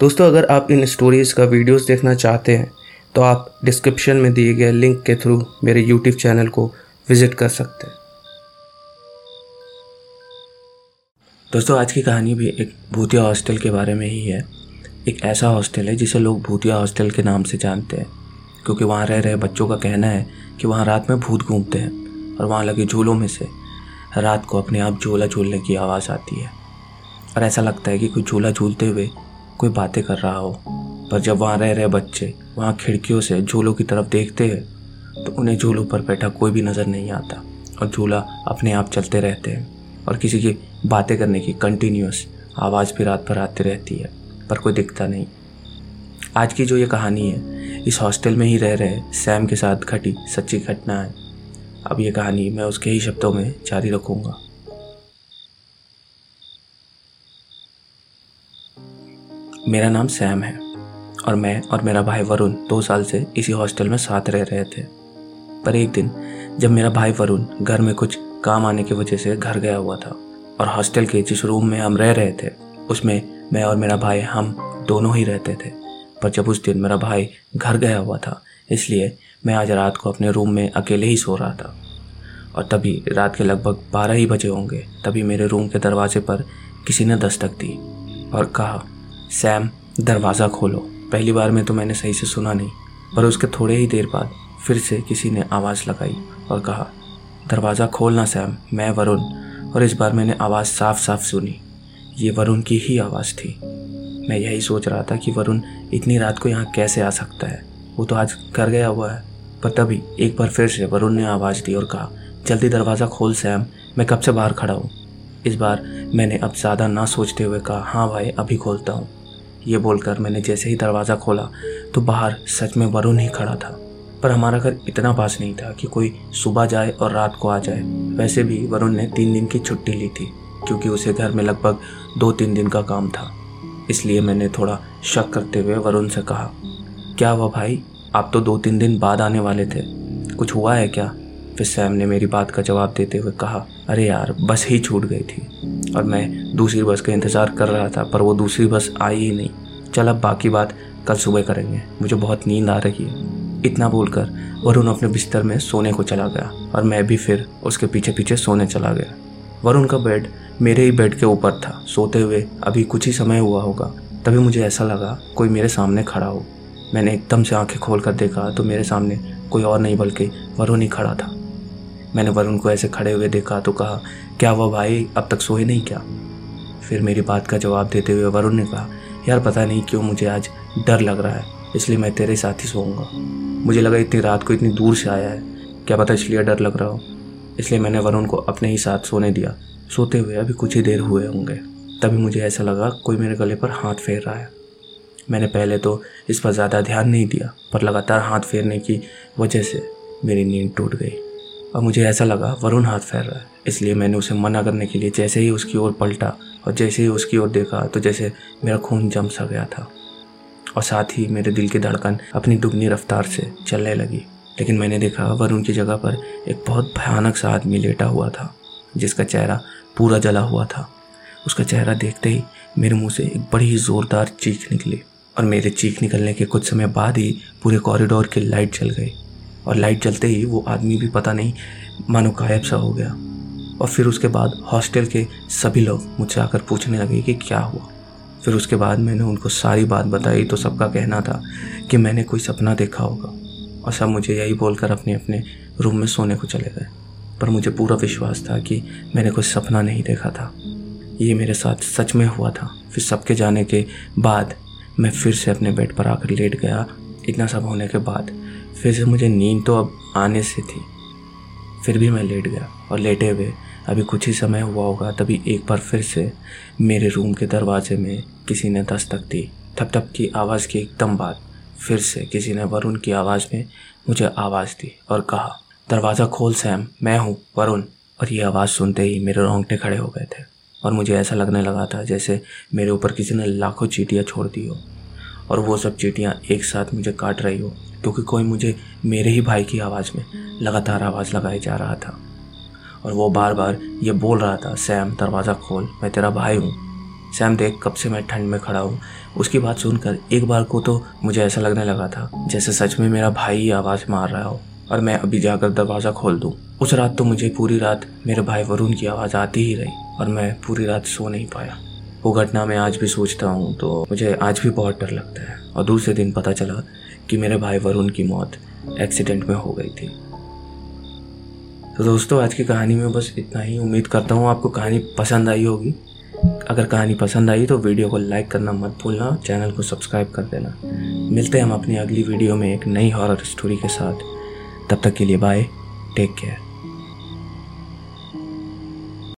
दोस्तों, अगर आप इन स्टोरीज़ का वीडियोस देखना चाहते हैं तो आप डिस्क्रिप्शन में दिए गए लिंक के थ्रू मेरे यूट्यूब चैनल को विज़िट कर सकते हैं। दोस्तों, आज की कहानी भी एक भूतिया हॉस्टल के बारे में ही है। एक ऐसा हॉस्टल है जिसे लोग भूतिया हॉस्टल के नाम से जानते हैं, क्योंकि वहाँ रह रहे बच्चों का कहना है कि वहाँ रात में भूत घूमते हैं और वहाँ लगे झूलों में से रात को अपने आप झूला झूलने की आवाज़ आती है। और ऐसा लगता है कि कोई झूला झूलते हुए कोई बातें कर रहा हो, पर जब वहाँ रह रहे बच्चे, वहाँ खिड़कियों से झूलों की तरफ़ देखते हैं तो उन्हें झूलों पर बैठा कोई भी नज़र नहीं आता और झूला अपने आप चलते रहते हैं और किसी की बातें करने की कंटिन्यूस आवाज़ भी रात भर आती रहती है, पर कोई दिखता नहीं। आज की जो ये कहानी है, इस हॉस्टल में ही रह रहे सैम के साथ घटी सच्ची घटना है। अब ये कहानी मैं उसके ही शब्दों में जारी रखूँगा। मेरा नाम सैम है और मैं और मेरा भाई वरुण दो साल से इसी हॉस्टल में साथ रह रहे थे। पर एक दिन, जब मेरा भाई वरुण घर में कुछ काम आने की वजह से घर गया हुआ था और हॉस्टल के जिस रूम में हम रह रहे थे, उसमें मैं और मेरा भाई हम दोनों ही रहते थे। पर जब उस दिन मेरा भाई घर गया हुआ था, इसलिए मैं आज रात को अपने रूम में अकेले ही सो रहा था। और तभी रात के लगभग बारह ही बजे होंगे, तभी मेरे रूम के दरवाजे पर किसी ने दस्तक दी और कहा सैम, दरवाज़ा खोलो। पहली बार में तो मैंने सही से सुना नहीं, पर उसके थोड़े ही देर बाद फिर से किसी ने आवाज़ लगाई और कहा, दरवाज़ा खोलना सैम, मैं वरुण। और इस बार मैंने आवाज़ साफ़ साफ़ सुनी। ये वरुण की ही आवाज़ थी। मैं यही सोच रहा था कि वरुण इतनी रात को यहाँ कैसे आ सकता है। वो तो आज घर गया हुआ है, पर तभी एक बार फिर से वरुण ने आवाज़ दी और कहा, जल्दी दरवाज़ा खोल सैम, मैं कब से बाहर खड़ा हूँ? इस बार मैंने अब ज़्यादा ना सोचते हुए कहा हाँ भाई, अभी खोलता हूँ। ये बोलकर मैंने जैसे ही दरवाज़ा खोला तो बाहर सच में वरुण ही खड़ा था। पर हमारा घर इतना पास नहीं था कि कोई सुबह जाए और रात को आ जाए। वैसे भी वरुण ने तीन दिन की छुट्टी ली थी, क्योंकि उसे घर में लगभग दो तीन दिन का काम था। इसलिए मैंने थोड़ा शक करते हुए वरुण से कहा, क्या हुआ भाई? आप तो दो तीन दिन बाद आने वाले थे। कुछ हुआ है क्या? फिर सैम ने मेरी बात का जवाब देते हुए कहा, अरे यार, बस ही छूट गई थी। और मैं दूसरी बस का इंतज़ार कर रहा था, पर वो दूसरी बस आई ही नहीं। चल अब बाकी बात कल सुबह करेंगे। मुझे बहुत नींद आ रही है। इतना बोलकर वरुण अपने बिस्तर में सोने को चला गया और मैं भी फिर उसके पीछे पीछे सोने चला गया। वरुण का बेड मेरे ही बेड के ऊपर था। सोते हुए अभी कुछ ही समय हुआ होगा, तभी मुझे ऐसा लगा कोई मेरे सामने खड़ा हो। मैंने एकदम से आँखें खोल कर देखा तो मेरे सामने कोई और नहीं, बल्कि वरुण ही खड़ा था। मैंने वरुण को ऐसे खड़े हुए देखा तो कहा, क्या हुआ भाई? अब तक सोए नहीं क्या? फिर मेरी बात का जवाब देते हुए वरुण ने कहा, यार पता नहीं क्यों मुझे आज डर लग रहा है, इसलिए मैं तेरे साथ ही सोऊँगा। मुझे लगा इतनी रात को इतनी दूर से आया है। क्या पता इसलिए डर लग रहा हो? इसलिए मैंने वरुण को अपने ही साथ सोने दिया। सोते हुए अभी कुछ ही देर हुए होंगे। तभी मुझे ऐसा लगा, कोई मेरे गले पर हाथ फेर रहा है। मैंने पहले तो इस पर ज़्यादा ध्यान नहीं दिया, पर लगातार हाथ फेरने की वजह से मेरी नींद टूट गई। और मुझे ऐसा लगा, वरुण हाथ फेर रहा है। इसलिए मैंने उसे मना करने के लिए जैसे ही उसकी ओर पलटा और जैसे ही उसकी ओर देखा तो जैसे मेरा खून जम सा गया था। और साथ ही मेरे दिल की धड़कन अपनी दुगनी रफ्तार से चलने लगी। लेकिन मैंने देखा, वरुण की जगह पर एक बहुत भयानक सा आदमी लेटा हुआ था, जिसका चेहरा पूरा जला हुआ था। उसका चेहरा देखते ही मेरे मुँह से एक बड़ी ज़ोरदार चीख निकली और मेरे चीख निकलने के कुछ समय बाद ही पूरे कॉरिडोर की लाइट जल गई। और लाइट जलते ही वो आदमी भी पता नहीं मानो गायब सा हो गया। और फिर उसके बाद हॉस्टल के सभी लोग मुझसे आकर पूछने लगे कि क्या हुआ। फिर उसके बाद मैंने उनको सारी बात बताई तो सबका कहना था कि मैंने कोई सपना देखा होगा। और सब मुझे यही बोलकर अपने अपने रूम में सोने को चले गए। पर मुझे पूरा विश्वास था कि मैंने कोई सपना नहीं देखा था। ये मेरे साथ सच में हुआ था। फिर सबके जाने के बाद मैं फिर से अपने बेड पर आकर लेट गया इतना सब होने के बाद फिर से मुझे नींद तो अब आने से थी। फिर भी मैं लेट गया और लेटे हुए अभी कुछ ही समय हुआ होगा तभी एक बार फिर से मेरे रूम के दरवाजे में किसी ने दस्तक दी। थप थप की आवाज़ की एकदम बाद फिर से किसी ने वरुण की आवाज़ में मुझे आवाज़ दी और कहा, दरवाज़ा खोल, सैम, मैं हूँ वरुण। और ये आवाज़ सुनते ही मेरे रोंगटे खड़े हो गए थे और मुझे ऐसा लगने लगा था जैसे मेरे ऊपर किसी ने लाखों चीटियाँ छोड़ दी हो। और वो सब चीटियाँ एक साथ मुझे काट रही हो, क्योंकि कोई मुझे मेरे ही भाई की आवाज़ में लगातार आवाज़ लगाई जा रहा था। और वो बार बार ये बोल रहा था, सैम, दरवाज़ा खोल, मैं तेरा भाई हूँ। सैम, देख कब से मैं ठंड में खड़ा हूँ। उसकी बात सुनकर एक बार को तो मुझे ऐसा लगने लगा था, जैसे सच में मेरा भाई ही आवाज़ मार रहा हो, और मैं अभी जाकर दरवाज़ा खोल दूँ। उस रात तो मुझे पूरी रात मेरे भाई वरुण की आवाज़ आती ही रही, और मैं पूरी रात सो नहीं पाया। वो घटना मैं आज भी सोचता हूँ तो मुझे आज भी बहुत डर लगता है। और दूसरे दिन पता चला कि मेरे भाई वरुण की मौत एक्सीडेंट में हो गई थी। तो दोस्तों, आज की कहानी में बस इतना ही। उम्मीद करता हूँ आपको कहानी पसंद आई होगी। अगर कहानी पसंद आई तो वीडियो को लाइक करना मत भूलना, चैनल को सब्सक्राइब कर देना। मिलते हैं हम अपनी अगली वीडियो में एक नई हॉरर स्टोरी के साथ। तब तक के लिए बाय टेक केयर